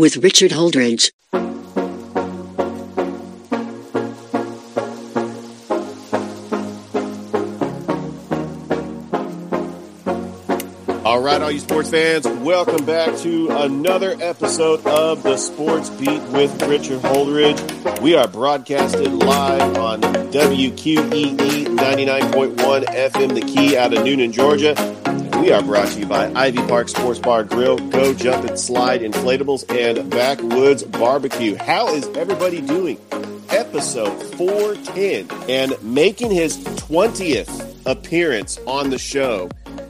with Richard Holdridge. All right, all you sports fans, welcome back to another episode of the Sports Beat with Richard Holdridge. We are broadcasted live on WQEE 99.1 FM, the key out of Newnan, Georgia. We are brought to you by Ivy Park Sports Bar Grill, Go Jump and Slide Inflatables, and Backwoods Barbecue. How is everybody doing? Episode 410 and making his 20th appearance on the show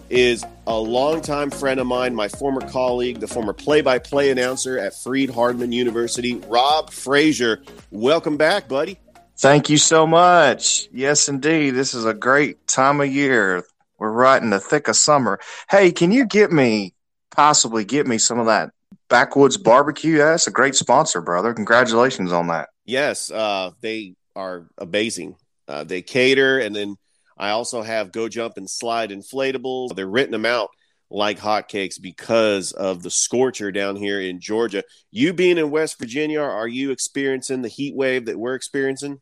is a longtime friend of mine, my former colleague, the former play-by-play announcer at Freed Hardeman University, Rob Fraser. Welcome back, buddy. Thank you so much. Yes, indeed. This is a great time of year. We're right in the thick of summer. Hey, can you get me, possibly get me some of that Backwoods Barbecue? That's a great sponsor, brother. Congratulations on that. Yes, uh, they are amazing. Uh, they cater, and then I also have Go Jump and Slide inflatables. They're renting them out like hotcakes because of the scorcher down here in Georgia. You being in West Virginia, are you experiencing the heat wave that we're experiencing?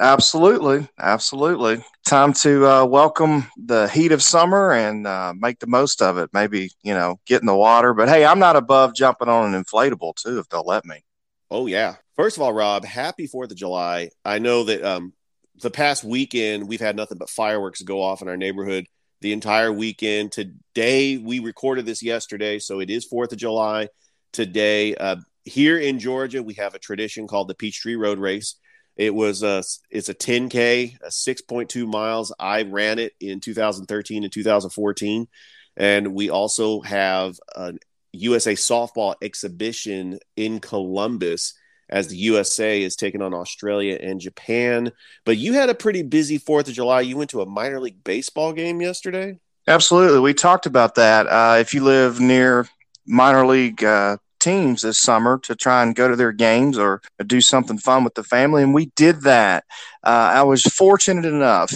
Absolutely. Absolutely. Time to uh, welcome the heat of summer and uh, make the most of it. Maybe, you know, get in the water. But hey, I'm not above jumping on an inflatable too, if they'll let me. Oh, yeah. First of all, Rob, happy 4th of July. I know that um, the past weekend we've had nothing but fireworks go off in our neighborhood the entire weekend. Today we recorded this yesterday, so it is Fourth of July today. Uh, here in Georgia, we have a tradition called the Peachtree Road Race. It was a it's a 10k, a 6.2 miles. I ran it in 2013 and 2014, and we also have a USA softball exhibition in Columbus as the USA is taking on Australia and Japan. But you had a pretty busy 4th of July. You went to a minor league baseball game yesterday? Absolutely. We talked about that. Uh, if you live near minor league uh, teams this summer to try and go to their games or do something fun with the family, and we did that. Uh, I was fortunate enough.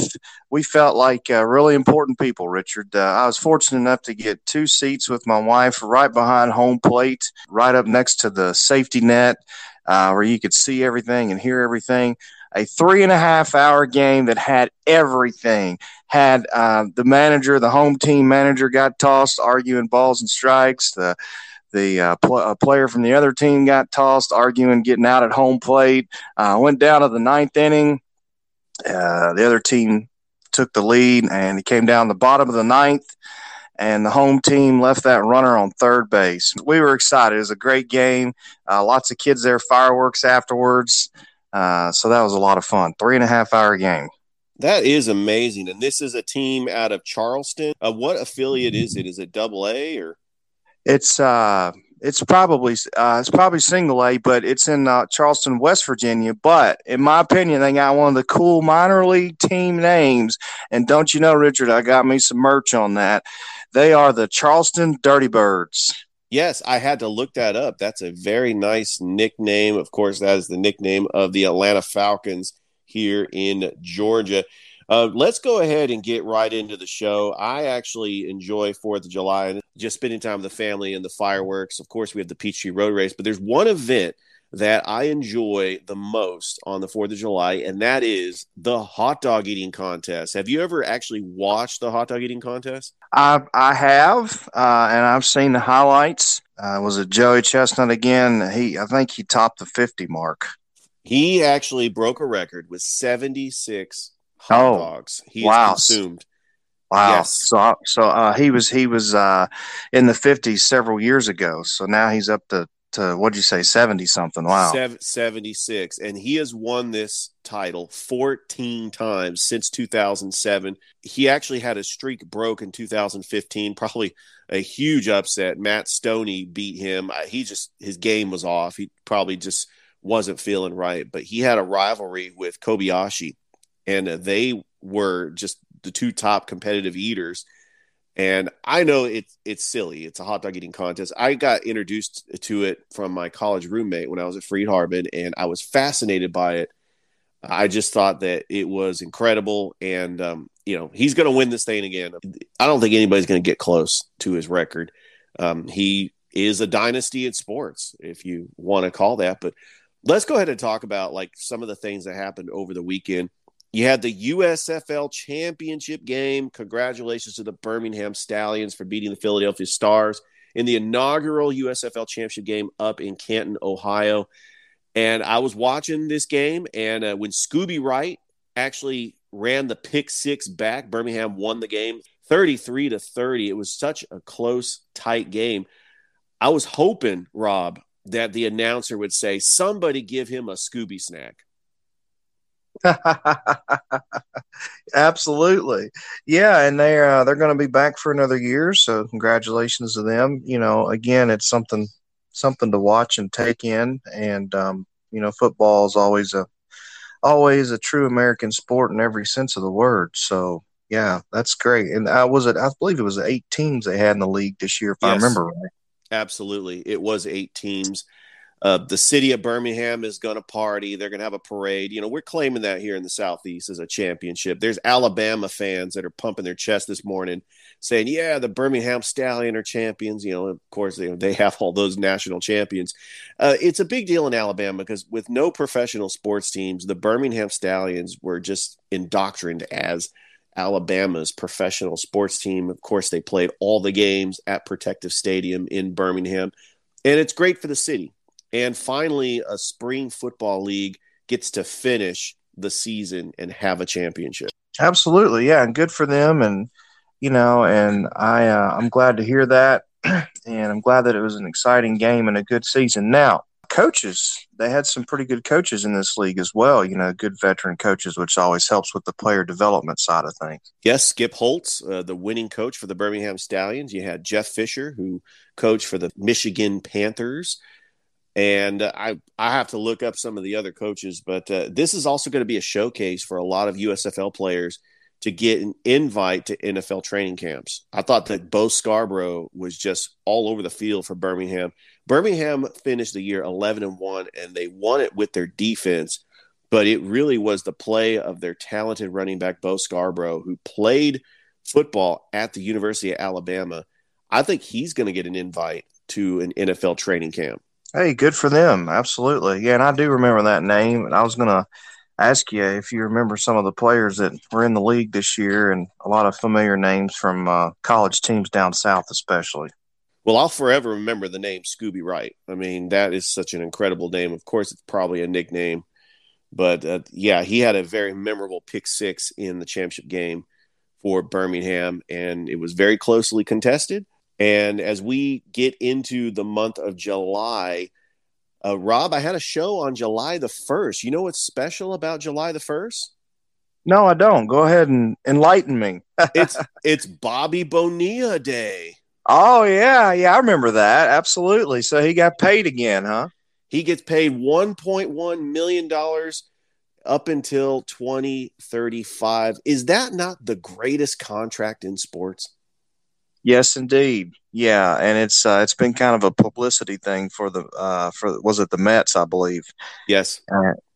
We felt like uh, really important people, Richard. Uh, I was fortunate enough to get two seats with my wife right behind home plate, right up next to the safety net uh, where you could see everything and hear everything. A three and a half hour game that had everything. Had uh, the manager, the home team manager, got tossed arguing balls and strikes. The the uh, pl- uh, player from the other team got tossed, arguing getting out at home plate. Uh, went down to the ninth inning. Uh, the other team took the lead, and he came down the bottom of the ninth and the home team left that runner on third base. We were excited. It was a great game. Uh, lots of kids there, fireworks afterwards. Uh, so that was a lot of fun. Three and a half hour game. That is amazing. And this is a team out of Charleston. Uh, what affiliate is it? Is it double A or? It's uh, it's probably uh, it's probably single A, but it's in uh, Charleston, West Virginia. But in my opinion, they got one of the cool minor league team names. And don't you know, Richard, I got me some merch on that. They are the Charleston Dirty Birds. Yes, I had to look that up. That's a very nice nickname. Of course, that is the nickname of the Atlanta Falcons here in Georgia. Uh, let's go ahead and get right into the show. I actually enjoy Fourth of July and just spending time with the family and the fireworks. Of course, we have the Peachtree Road Race, but there's one event that I enjoy the most on the 4th of July, and that is the hot dog eating contest. Have you ever actually watched the hot dog eating contest? I, I have, uh, and I've seen the highlights. Uh, was it Joey Chestnut again? He, I think he topped the 50 mark. He actually broke a record with 76 hot oh, dogs he wow. consumed. Wow. Yes. So, so uh, he was he was uh, in the 50s several years ago. So now he's up to to what'd you say, seventy something? Wow, Sev- 76. And he has won this title 14 times since 2007. He actually had a streak broke in 2015, probably a huge upset. Matt Stonie beat him. He just, his game was off. He probably just wasn't feeling right, but he had a rivalry with Kobayashi, and they were just the two top competitive eaters. And I know it's it's silly. It's a hot dog eating contest. I got introduced to it from my college roommate when I was at Freed Hardeman, and I was fascinated by it. I just thought that it was incredible, and um, you know he's going to win this thing again. I don't think anybody's going to get close to his record. Um, he is a dynasty in sports, if you want to call that. But let's go ahead and talk about like some of the things that happened over the weekend. You had the USFL championship game. Congratulations to the Birmingham Stallions for beating the Philadelphia Stars in the inaugural USFL championship game up in Canton, Ohio. And I was watching this game, and uh, when Scooby Wright actually ran the pick six back, Birmingham won the game 33 to 30. It was such a close, tight game. I was hoping, Rob, that the announcer would say, somebody give him a Scooby snack. Absolutely, yeah, and they're uh, they're going to be back for another year. So congratulations to them. You know, again, it's something something to watch and take in, and um, you know, football is always a always a true American sport in every sense of the word. So yeah, that's great. And I was it, I believe it was eight teams they had in the league this year, if I remember right. Absolutely. It was eight teams. Uh, the city of Birmingham is going to party. They're going to have a parade. You know, we're claiming that here in the Southeast as a championship. There's Alabama fans that are pumping their chest this morning saying, yeah, the Birmingham Stallion are champions. You know, of course, they, they have all those national champions. Uh, it's a big deal in Alabama because with no professional sports teams, the Birmingham Stallions were just indoctrined as Alabama's professional sports team. Of course, they played all the games at Protective Stadium in Birmingham, and it's great for the city. And finally, a spring football league gets to finish the season and have a championship. Absolutely, yeah, and good for them. And you know, and I uh, I'm glad to hear that, and I'm glad that it was an exciting game and a good season. Now, coaches, they had some pretty good coaches in this league as well. You know, good veteran coaches, which always helps with the player development side of things. Yes, Skip Holtz, uh, the winning coach for the Birmingham Stallions. You had Jeff Fisher, who coached for the Michigan Panthers. And uh, I, I have to look up some of the other coaches, but uh, this is also going to be a showcase for a lot of USFL players to get an invite to NFL training camps. I thought that Bo Scarborough was just all over the field for Birmingham. Birmingham finished the year 11 and 1, and they won it with their defense but it really was the play of their talented running back Bo Scarborough, who played football at the University of Alabama. I think he's going to get an invite to an NFL training camp. Hey, good for them. Absolutely. Yeah, and I do remember that name. And I was going to ask you if you remember some of the players that were in the league this year and a lot of familiar names from uh, college teams down south, especially. Well, I'll forever remember the name Scooby Wright. I mean, that is such an incredible name. Of course, it's probably a nickname, but uh, yeah, he had a very memorable pick six in the championship game for Birmingham, and it was very closely contested. And as we get into the month of July, uh, Rob, I had a show on July the 1st. You know what's special about July the 1st? No, I don't. Go ahead and enlighten me. It's it's Bobby Bonilla Day. oh, yeah. Yeah, I remember that. Absolutely. So he got paid again, huh? He gets paid 1.1 million dollars up until 2035. Is that not the greatest contract in sports? Yes, indeed. Yeah, and it's uh, it's been kind of a publicity thing for the uh, for was it the Mets, I believe. Yes.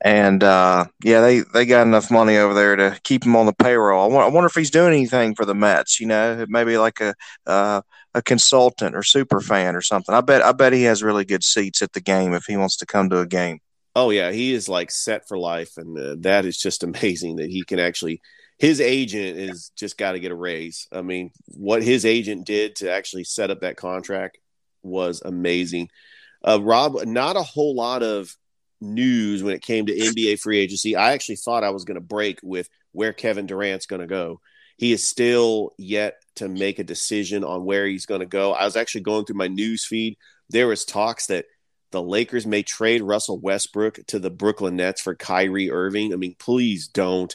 And uh, yeah, they, they got enough money over there to keep him on the payroll. I wonder, wonder if he's doing anything for the Mets. You know, maybe like a uh, a consultant or super fan or something. I bet I bet he has really good seats at the game if he wants to come to a game. Oh yeah, he is like set for life, and uh, that is just amazing that he can actually. His agent is just got to get a raise. I mean, what his agent did to actually set up that contract was amazing. Uh, Rob, not a whole lot of news when it came to NBA free agency. I actually thought I was going to break with where Kevin Durant's going to go. He is still yet to make a decision on where he's going to go. I was actually going through my news feed. There was talks that The Lakers may trade Russell Westbrook to the Brooklyn Nets for Kyrie Irving. I mean, please don't.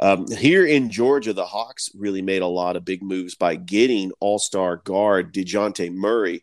Um, here in Georgia, the Hawks really made a lot of big moves by getting all star guard DeJounte Murray.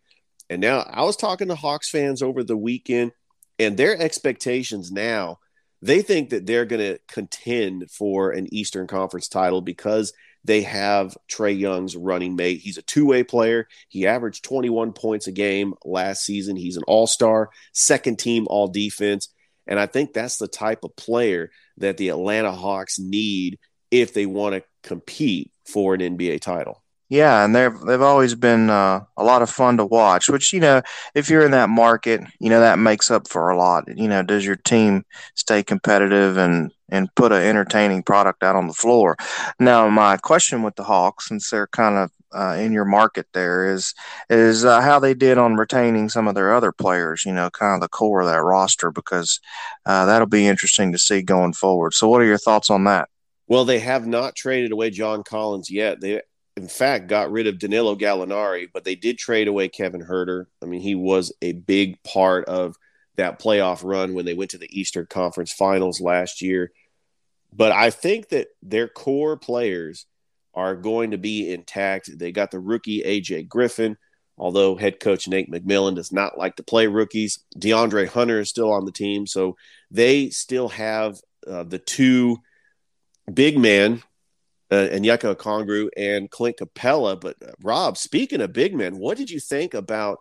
And now I was talking to Hawks fans over the weekend, and their expectations now, they think that they're going to contend for an Eastern Conference title because they have Trae Young's running mate. He's a two way player. He averaged 21 points a game last season. He's an all star, second team all defense. And I think that's the type of player that the Atlanta Hawks need if they want to compete for an NBA title. Yeah, and they've they've always been uh, a lot of fun to watch. Which you know, if you're in that market, you know that makes up for a lot. You know, does your team stay competitive and and put an entertaining product out on the floor? Now, my question with the Hawks, since they're kind of uh, in your market, there is is uh, how they did on retaining some of their other players. You know, kind of the core of that roster, because uh, that'll be interesting to see going forward. So, what are your thoughts on that? Well, they have not traded away John Collins yet. They in fact, got rid of Danilo Gallinari, but they did trade away Kevin Huerter. I mean, he was a big part of that playoff run when they went to the Eastern Conference Finals last year. But I think that their core players are going to be intact. They got the rookie AJ Griffin, although head coach Nate McMillan does not like to play rookies. DeAndre Hunter is still on the team, so they still have uh, the two big men uh, Onyeka Okongwu and Clint Capela. But uh, Rob, speaking of big men, what did you think about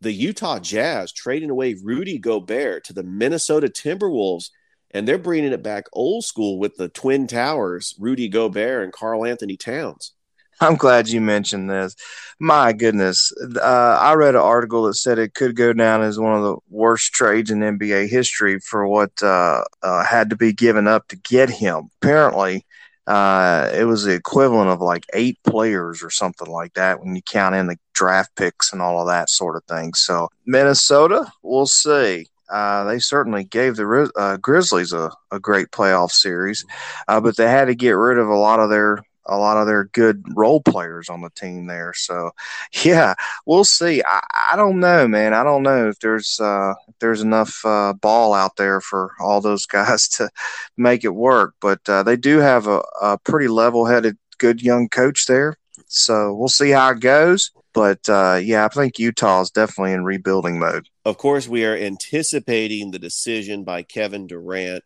the Utah Jazz trading away Rudy Gobert to the Minnesota Timberwolves? And they're bringing it back old school with the Twin Towers, Rudy Gobert and Karl-Anthony Towns. I'm glad you mentioned this. My goodness. Uh, I read an article that said it could go down as one of the worst trades in NBA history for what uh, uh, had to be given up to get him. Apparently, uh, it was the equivalent of like eight players or something like that when you count in the draft picks and all of that sort of thing. So Minnesota, we'll see. Uh, they certainly gave the uh, Grizzlies a, a great playoff series, uh, but they had to get rid of a lot of their a lot of their good role players on the team there. So, yeah, we'll see. I, I don't know, man. I don't know if there's uh, if there's enough uh, ball out there for all those guys to make it work. But uh, they do have a, a pretty level-headed, good young coach there. So we'll see how it goes. But uh, yeah, I think Utah is definitely in rebuilding mode. Of course, we are anticipating the decision by Kevin Durant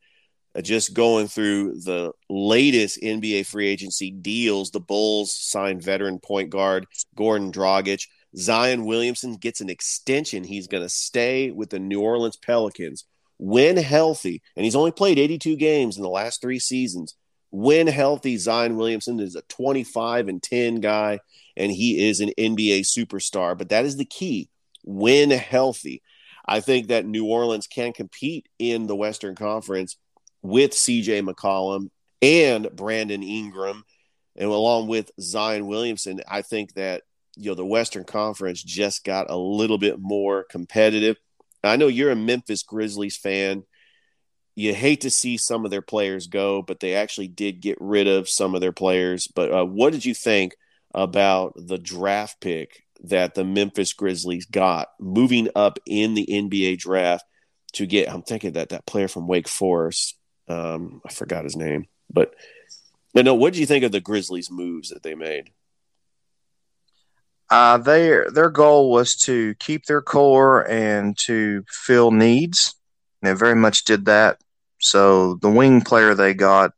uh, just going through the latest NBA free agency deals, the Bulls signed veteran point guard Goran Dragic. Zion Williamson gets an extension. He's going to stay with the New Orleans Pelicans when healthy. And he's only played 82 games in the last three seasons. When healthy, Zion Williamson is a 25 and 10 guy, and he is an NBA superstar. But that is the key when healthy. I think that New Orleans can compete in the Western Conference with CJ McCollum and Brandon Ingram, and along with Zion Williamson, I think that you know the Western Conference just got a little bit more competitive. I know you're a Memphis Grizzlies fan. You hate to see some of their players go, but they actually did get rid of some of their players. But uh, what did you think about the draft pick that the Memphis Grizzlies got moving up in the NBA draft to get? I'm thinking that that player from Wake Forest, um, I forgot his name, but but no, what do you think of the Grizzlies' moves that they made? Uh, their their goal was to keep their core and to fill needs. They very much did that. So the wing player they got,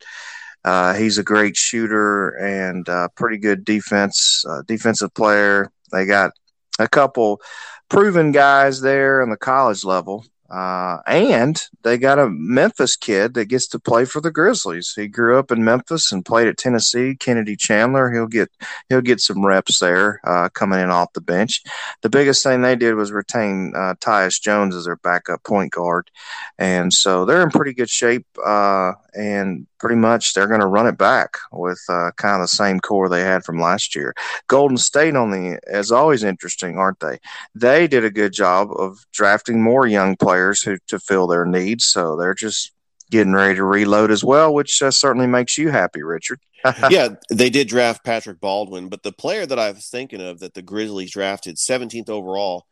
uh, he's a great shooter and uh, pretty good defense uh, defensive player. They got a couple proven guys there in the college level. Uh, and they got a Memphis kid that gets to play for the Grizzlies. He grew up in Memphis and played at Tennessee. Kennedy Chandler. He'll get he'll get some reps there uh, coming in off the bench. The biggest thing they did was retain uh, Tyus Jones as their backup point guard, and so they're in pretty good shape. Uh, and pretty much they're going to run it back with uh, kind of the same core they had from last year. Golden State on the is always interesting, aren't they? They did a good job of drafting more young players who to fill their needs, so they're just getting ready to reload as well, which uh, certainly makes you happy, Richard. yeah, they did draft Patrick Baldwin, but the player that I was thinking of that the Grizzlies drafted 17th overall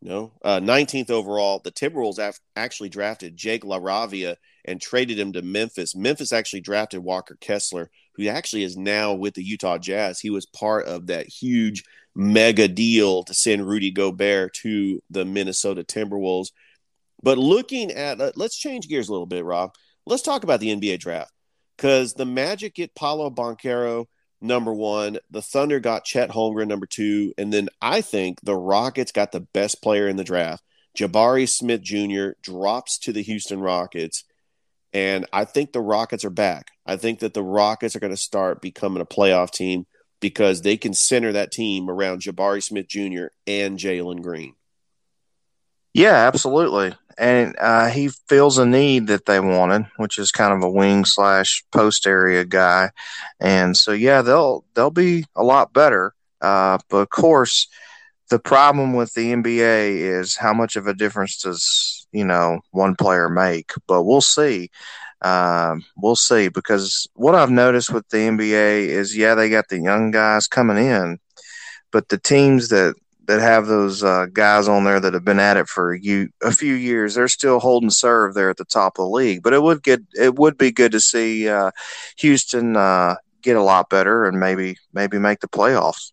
No, uh, 19th overall. The Timberwolves af- actually drafted Jake LaRavia and traded him to Memphis. Memphis actually drafted Walker Kessler, who actually is now with the Utah Jazz. He was part of that huge mega deal to send Rudy Gobert to the Minnesota Timberwolves. But looking at, uh, let's change gears a little bit, Rob. Let's talk about the NBA draft because the Magic get Paolo Banchero number one, the Thunder got Chet Holmgren number two, and then I think the Rockets got the best player in the draft. Jabari Smith Jr. drops to the Houston Rockets, and I think the Rockets are back. I think that the Rockets are going to start becoming a playoff team because they can center that team around Jabari Smith Jr. and Jalen Green. Yeah, absolutely. And uh, he feels a need that they wanted, which is kind of a wing slash post area guy. And so, yeah, they'll they'll be a lot better. Uh, but of course, the problem with the NBA is how much of a difference does you know one player make? But we'll see. Um, we'll see because what I've noticed with the NBA is, yeah, they got the young guys coming in, but the teams that that have those uh, guys on there that have been at it for you a few years. They're still holding serve there at the top of the league. But it would get it would be good to see uh, Houston uh, get a lot better and maybe maybe make the playoffs.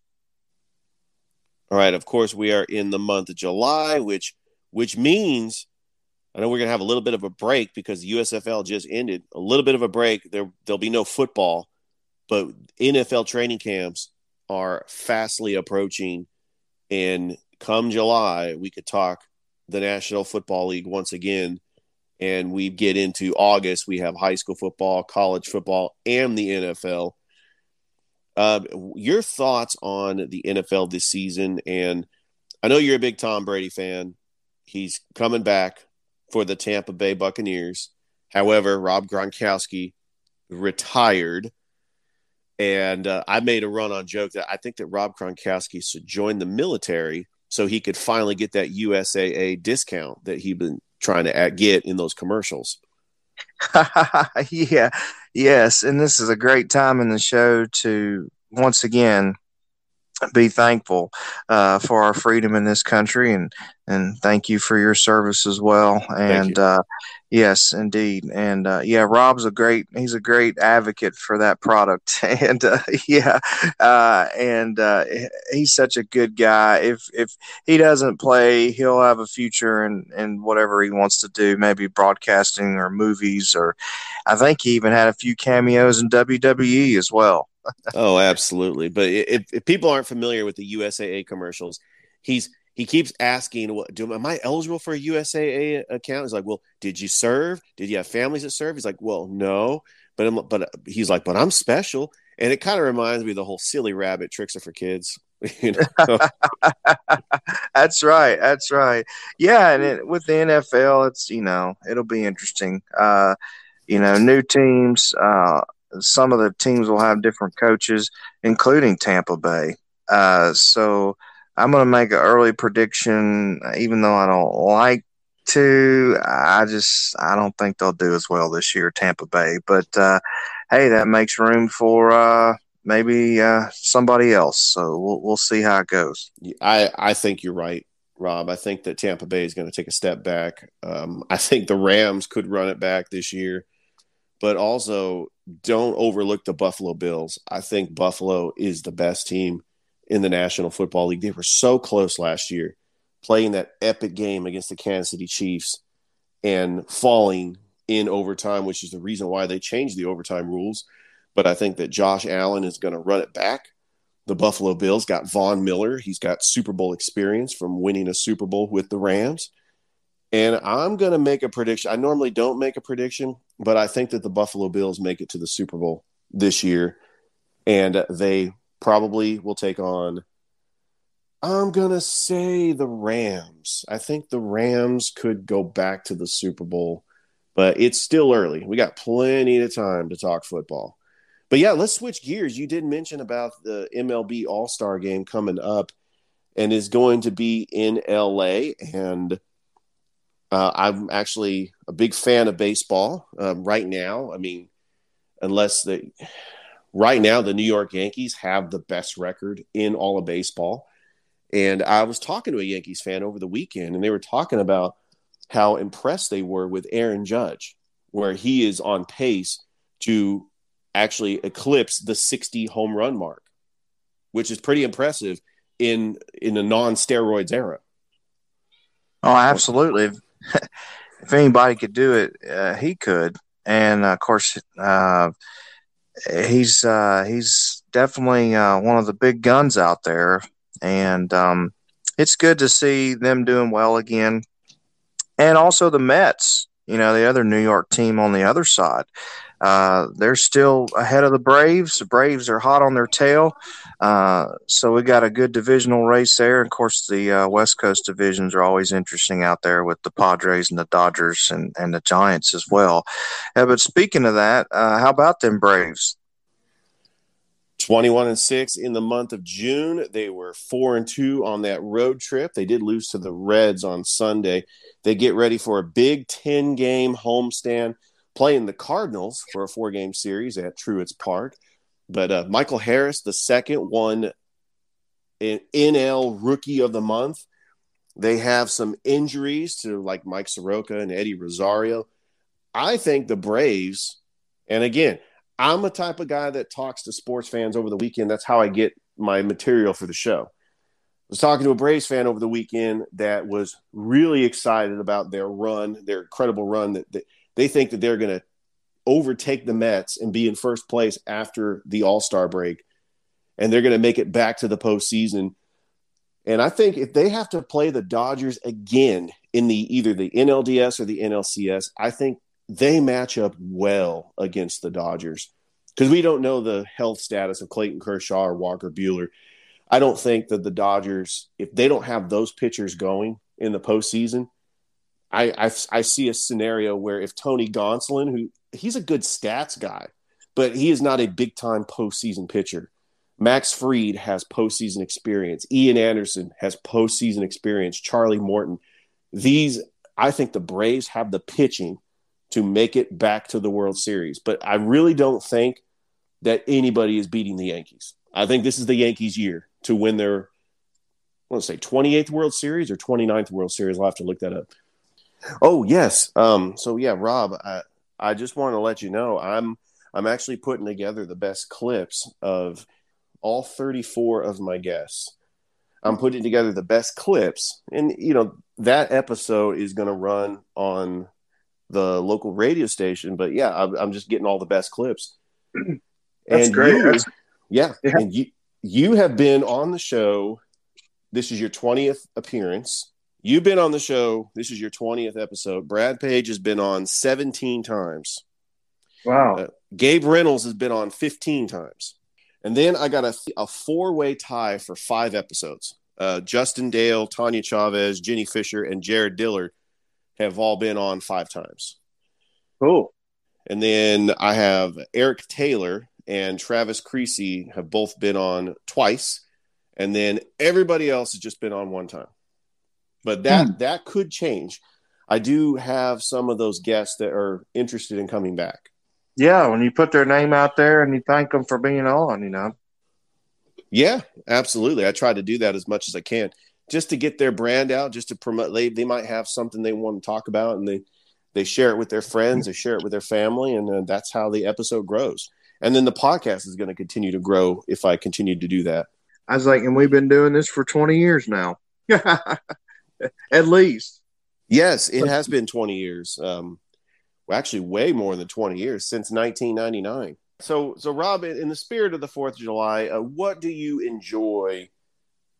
All right. Of course, we are in the month of July, which which means I know we're to have a little bit of a break because the USFL just ended. A little bit of a break. There there'll be no football, but NFL training camps are fastly approaching and come July, we could talk the National Football League once again. And we get into August, we have high school football, college football, and the NFL. Uh, your thoughts on the NFL this season? And I know you're a big Tom Brady fan. He's coming back for the Tampa Bay Buccaneers. However, Rob Gronkowski retired and uh, I made a run on joke that I think that Rob Gronkowski should join the military so he could finally get that USAA discount that he'd been trying to get in those commercials. yeah, yes, and this is a great time in the show to once again be thankful uh, for our freedom in this country and and thank you for your service as well. And uh, yes indeed. And uh, yeah rob's a great he's a great advocate for that product. And uh, yeah uh, and uh, he's such a good guy. If if he doesn't play he'll have a future in in whatever he wants to do maybe broadcasting or movies or i think he even had a few cameos in wwe as well. Oh, absolutely. But if, if people aren't familiar with the USAA commercials, he's he keeps asking, "What do am I eligible for a USAA account?" He's like, "Well, did you serve? Did you have families that serve?" He's like, "Well, no." But I'm, but he's like, "But I'm special," and it kind of reminds me of the whole silly rabbit tricks are for kids. you know? that's right. That's right. Yeah, and it, with the NFL, it's you know it'll be interesting. Uh, you know, new teams. Uh, some of the teams will have different coaches, including Tampa Bay. Uh, so I'm going to make an early prediction, even though I don't like to. I just I don't think they'll do as well this year, Tampa Bay. But uh, hey, that makes room for uh, maybe uh, somebody else. So we'll we'll see how it goes. I I think you're right. Rob, I think that Tampa Bay is going to take a step back. Um, I think the Rams could run it back this year but also don't overlook the Buffalo Bills. I think Buffalo is the best team in the National Football League. They were so close last year, playing that epic game against the Kansas City Chiefs and falling in overtime, which is the reason why they changed the overtime rules. But I think that Josh Allen is going to run it back. The Buffalo Bills got Von Miller. He's got Super Bowl experience from winning a Super Bowl with the Rams. And I'm going to make a prediction. I normally don't make a prediction, but I think that the Buffalo Bills make it to the Super Bowl this year. And they probably will take on, I'm going to say the Rams. I think the Rams could go back to the Super Bowl, but it's still early. We got plenty of time to talk football. But yeah, let's switch gears. You did mention about the MLB All Star game coming up and is going to be in LA. And uh, I'm actually a big fan of baseball um, right now. I mean, unless the right now the New York Yankees have the best record in all of baseball, And I was talking to a Yankees fan over the weekend, and they were talking about how impressed they were with Aaron Judge, where he is on pace to actually eclipse the 60 home run mark, which is pretty impressive in in a non-steroids era. Oh, absolutely. If, anybody could do it, uh, he could. And of course, uh, he's uh, he's definitely uh, one of the big guns out there, and um, it's good to see them doing well again. And also the Mets, you know, the other New York team on the other side. Uh, they're still ahead of the Braves. The Braves are hot on their tail. Uh, so we got a good divisional race there. Of course, the uh, West Coast divisions are always interesting out there with the Padres and the Dodgers and, and the Giants as well. Uh, but speaking of that, uh, how about them Braves? 21 and 6 in the month of June. They were 4 and 2 on that road trip. They did lose to the Reds on Sunday. They get ready for a big 10 game homestand playing the Cardinals for a four game series at Truist Park. But uh, Michael Harris, the second one in NL Rookie of the Month. They have some injuries to like Mike Soroka and Eddie Rosario. I think the Braves, and again, I'm a type of guy that talks to sports fans over the weekend. That's how I get my material for the show. I was talking to a Braves fan over the weekend that was really excited about their run, their incredible run. That, that they think that they're going to overtake the Mets and be in first place after the All Star break, and they're going to make it back to the postseason. And I think if they have to play the Dodgers again in the either the NLDS or the NLCS, I think they match up well against the Dodgers because we don't know the health status of Clayton Kershaw or Walker Buehler. I don't think that the Dodgers, if they don't have those pitchers going in the postseason, I, I, I see a scenario where if Tony Gonsolin, who he's a good stats guy, but he is not a big time postseason pitcher. Max Fried has postseason experience. Ian Anderson has postseason experience. Charlie Morton. These, I think the Braves have the pitching to make it back to the World Series. But I really don't think that anybody is beating the Yankees. I think this is the Yankees' year to win their, I want to say 28th World Series or 29th World Series. I'll have to look that up. Oh yes. Um, so yeah, Rob, I, I just want to let you know I'm I'm actually putting together the best clips of all 34 of my guests. I'm putting together the best clips, and you know that episode is going to run on the local radio station. But yeah, I'm, I'm just getting all the best clips. That's and great. You, That's- yeah, Yeah. and you you have been on the show. This is your 20th appearance. You've been on the show. This is your 20th episode. Brad Page has been on 17 times. wow. Uh, Gabe Reynolds has been on 15 times. And then I got a, a four way tie for five episodes. Uh, Justin Dale, Tanya Chavez, Jenny Fisher, and Jared Dillard have all been on five times. Cool. And then I have Eric Taylor and Travis Creasy have both been on twice. And then everybody else has just been on one time. But that that could change. I do have some of those guests that are interested in coming back. Yeah, when you put their name out there and you thank them for being on, you know. Yeah, absolutely. I try to do that as much as I can just to get their brand out, just to promote. They, they might have something they want to talk about and they, they share it with their friends, they share it with their family, and uh, that's how the episode grows. And then the podcast is going to continue to grow if I continue to do that. I was like, and we've been doing this for 20 years now. At least. Yes, it has been 20 years. Um, well, actually, way more than 20 years since 1999. So, so Rob, in the spirit of the Fourth of July, uh, what do you enjoy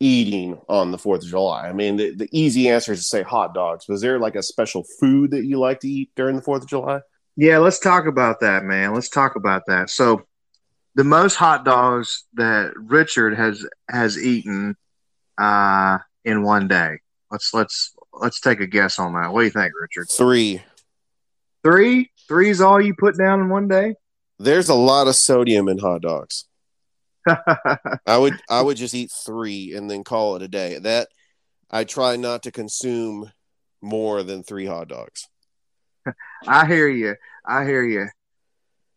eating on the Fourth of July? I mean, the, the easy answer is to say hot dogs. Was there like a special food that you like to eat during the Fourth of July? Yeah, let's talk about that, man. Let's talk about that. So, the most hot dogs that Richard has has eaten uh, in one day. Let's let's let's take a guess on that. What do you think, Richard? Three. Three? Three's all you put down in one day? There's a lot of sodium in hot dogs. I would I would just eat three and then call it a day. That I try not to consume more than three hot dogs. I hear you. I hear you.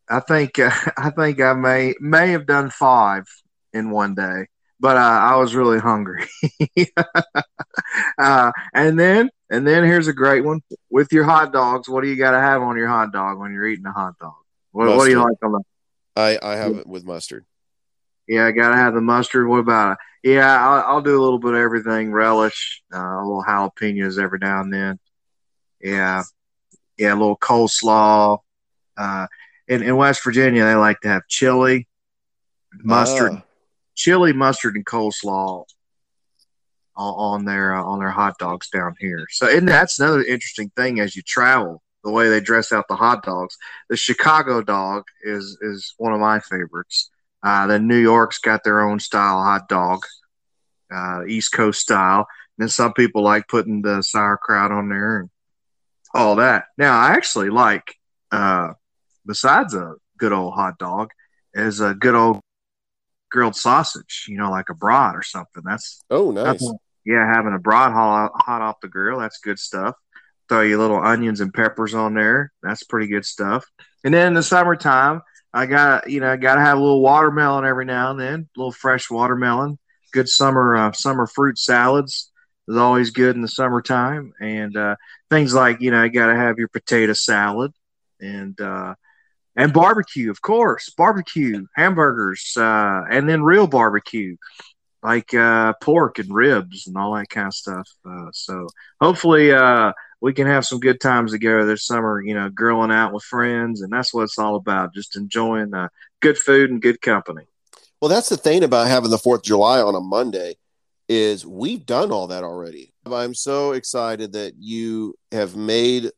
I think uh, I think I may may have done five in one day. But uh, I was really hungry. uh, and then, and then here's a great one with your hot dogs. What do you got to have on your hot dog when you're eating a hot dog? What, what do you like on the? I I have it with mustard. Yeah, I gotta have the mustard. What about it? Yeah, I'll, I'll do a little bit of everything. Relish, uh, a little jalapenos every now and then. Yeah, yeah, a little coleslaw. Uh, in in West Virginia, they like to have chili, mustard, Ah. Chili, mustard, and coleslaw on, their uh, on their hot dogs down here. So, and that's another interesting thing as you travel. The way they dress out the hot dogs. The Chicago dog is is one of my favorites. Uh, then New York's got their own style hot dog, uh, East Coast style. And then some people like putting the sauerkraut on there and all that. Now, I actually like, uh, besides a good old hot dog, is a good old grilled sausage. You know, like a brat or something. That's Oh, nice. that's- yeah, having a brat hot, hot off the grill. That's good stuff. Throw your little onions and peppers on there. That's pretty good stuff. And then in the summertime, I got you know I got to have a little watermelon every now and then, a little fresh watermelon. Good summer uh, summer fruit salads is always good in the summertime, and uh, things like you know you got to have your potato salad and uh, and barbecue, of course, barbecue hamburgers, uh, and then real barbecue like uh, pork and ribs and all that kind of stuff. Uh, so hopefully uh, we can have some good times together this summer. You know, grilling out with friends, and that's what it's all about. Just enjoying uh, good food and good company. Well, that's the thing about having the Fourth of July on a Monday is we've done all that already. I'm so excited that you have made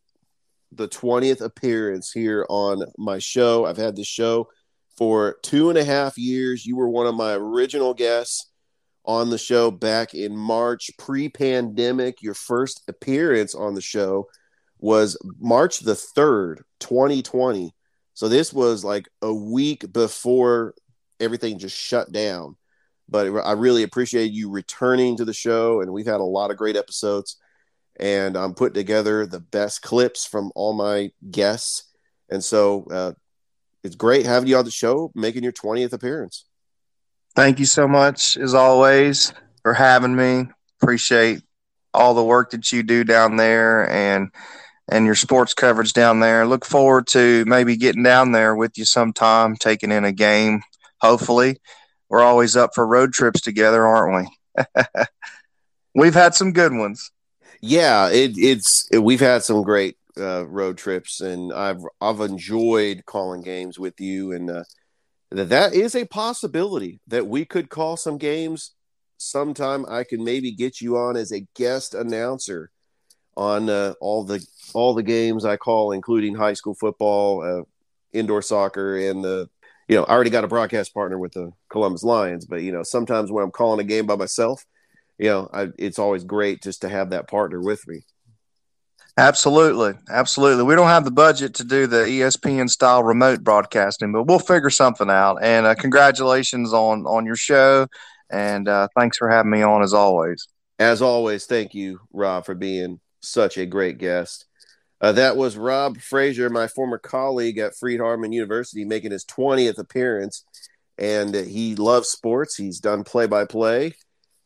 the 20th appearance here on my show. I've had this show for two and a half years. You were one of my original guests on the show back in March, pre pandemic. Your first appearance on the show was March the 3rd, 2020. So this was like a week before everything just shut down. But I really appreciate you returning to the show, and we've had a lot of great episodes. And I'm putting together the best clips from all my guests, and so uh, it's great having you on the show, making your 20th appearance. Thank you so much, as always, for having me. Appreciate all the work that you do down there and and your sports coverage down there. Look forward to maybe getting down there with you sometime, taking in a game. Hopefully, we're always up for road trips together, aren't we? We've had some good ones. Yeah, it, it's it, we've had some great uh, road trips, and I've I've enjoyed calling games with you, and uh, that that is a possibility that we could call some games sometime. I can maybe get you on as a guest announcer on uh, all the all the games I call, including high school football, uh, indoor soccer, and the you know I already got a broadcast partner with the Columbus Lions, but you know sometimes when I'm calling a game by myself you know, I, it's always great just to have that partner with me. Absolutely, absolutely. We don't have the budget to do the ESPN style remote broadcasting, but we'll figure something out. And uh, congratulations on on your show, and uh, thanks for having me on as always. As always, thank you, Rob, for being such a great guest. Uh, that was Rob Fraser, my former colleague at Freed Hardeman University, making his 20th appearance. And he loves sports. He's done play by play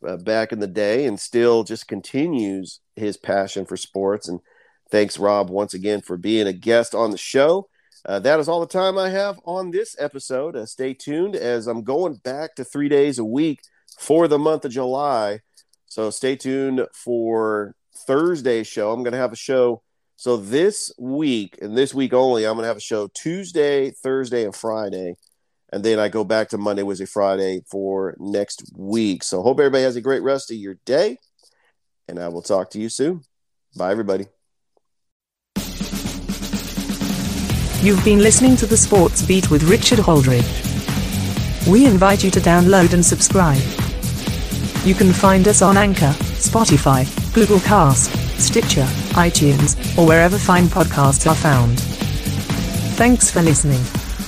back in the day and still just continues his passion for sports. And thanks, Rob, once again for being a guest on the show. Uh, that is all the time I have on this episode. Uh, stay tuned as I'm going back to three days a week for the month of July. So stay tuned for Thursday's show. I'm going to have a show. So this week and this week only, I'm going to have a show Tuesday, Thursday, and Friday. And then I go back to Monday, Wednesday, Friday for next week. So hope everybody has a great rest of your day. And I will talk to you soon. Bye, everybody. You've been listening to the Sports Beat with Richard Holdridge. We invite you to download and subscribe. You can find us on Anchor, Spotify, Google Cast, Stitcher, iTunes, or wherever fine podcasts are found. Thanks for listening.